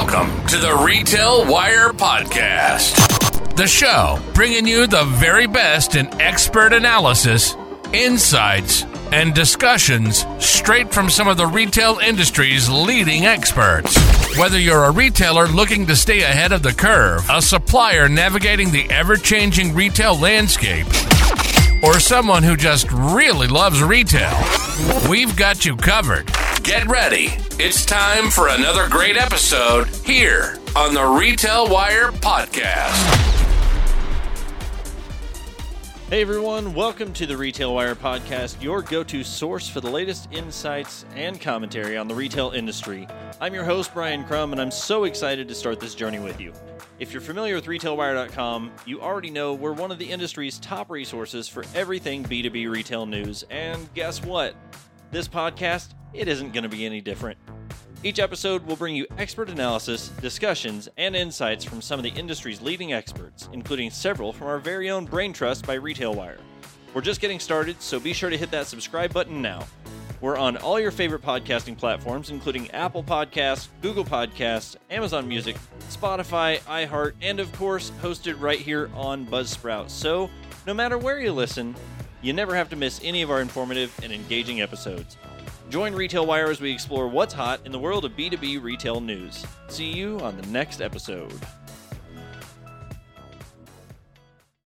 Welcome to the Retail Wire Podcast, the show bringing you the very best in expert analysis, insights, and discussions straight from some of the retail industry's leading experts. Whether you're a retailer looking to stay ahead of the curve, a supplier navigating the ever changing retail landscape, or someone who just really loves retail, we've got you covered. Get ready. It's time for another great episode here on the Retail Wire Podcast. Hey everyone, welcome to the Retail Wire Podcast, your go to source for the latest insights and commentary on the retail industry. I'm your host, Brian Crum, and I'm so excited to start this journey with you. If you're familiar with RetailWire.com, you already know we're one of the industry's top resources for everything B2B retail news, and guess what? This podcast, it isn't going to be any different. Each episode will bring you expert analysis, discussions, and insights from some of the industry's leading experts, including several from our very own Brain Trust by RetailWire. We're just getting started, so be sure to hit that subscribe button now. We're on all your favorite podcasting platforms, including Apple Podcasts, Google Podcasts, Amazon Music, Spotify, iHeart, and of course, hosted right here on Buzzsprout. So, no matter where you listen, you never have to miss any of our informative and engaging episodes. Join Retail Wire as we explore what's hot in the world of B2B retail news. See you on the next episode.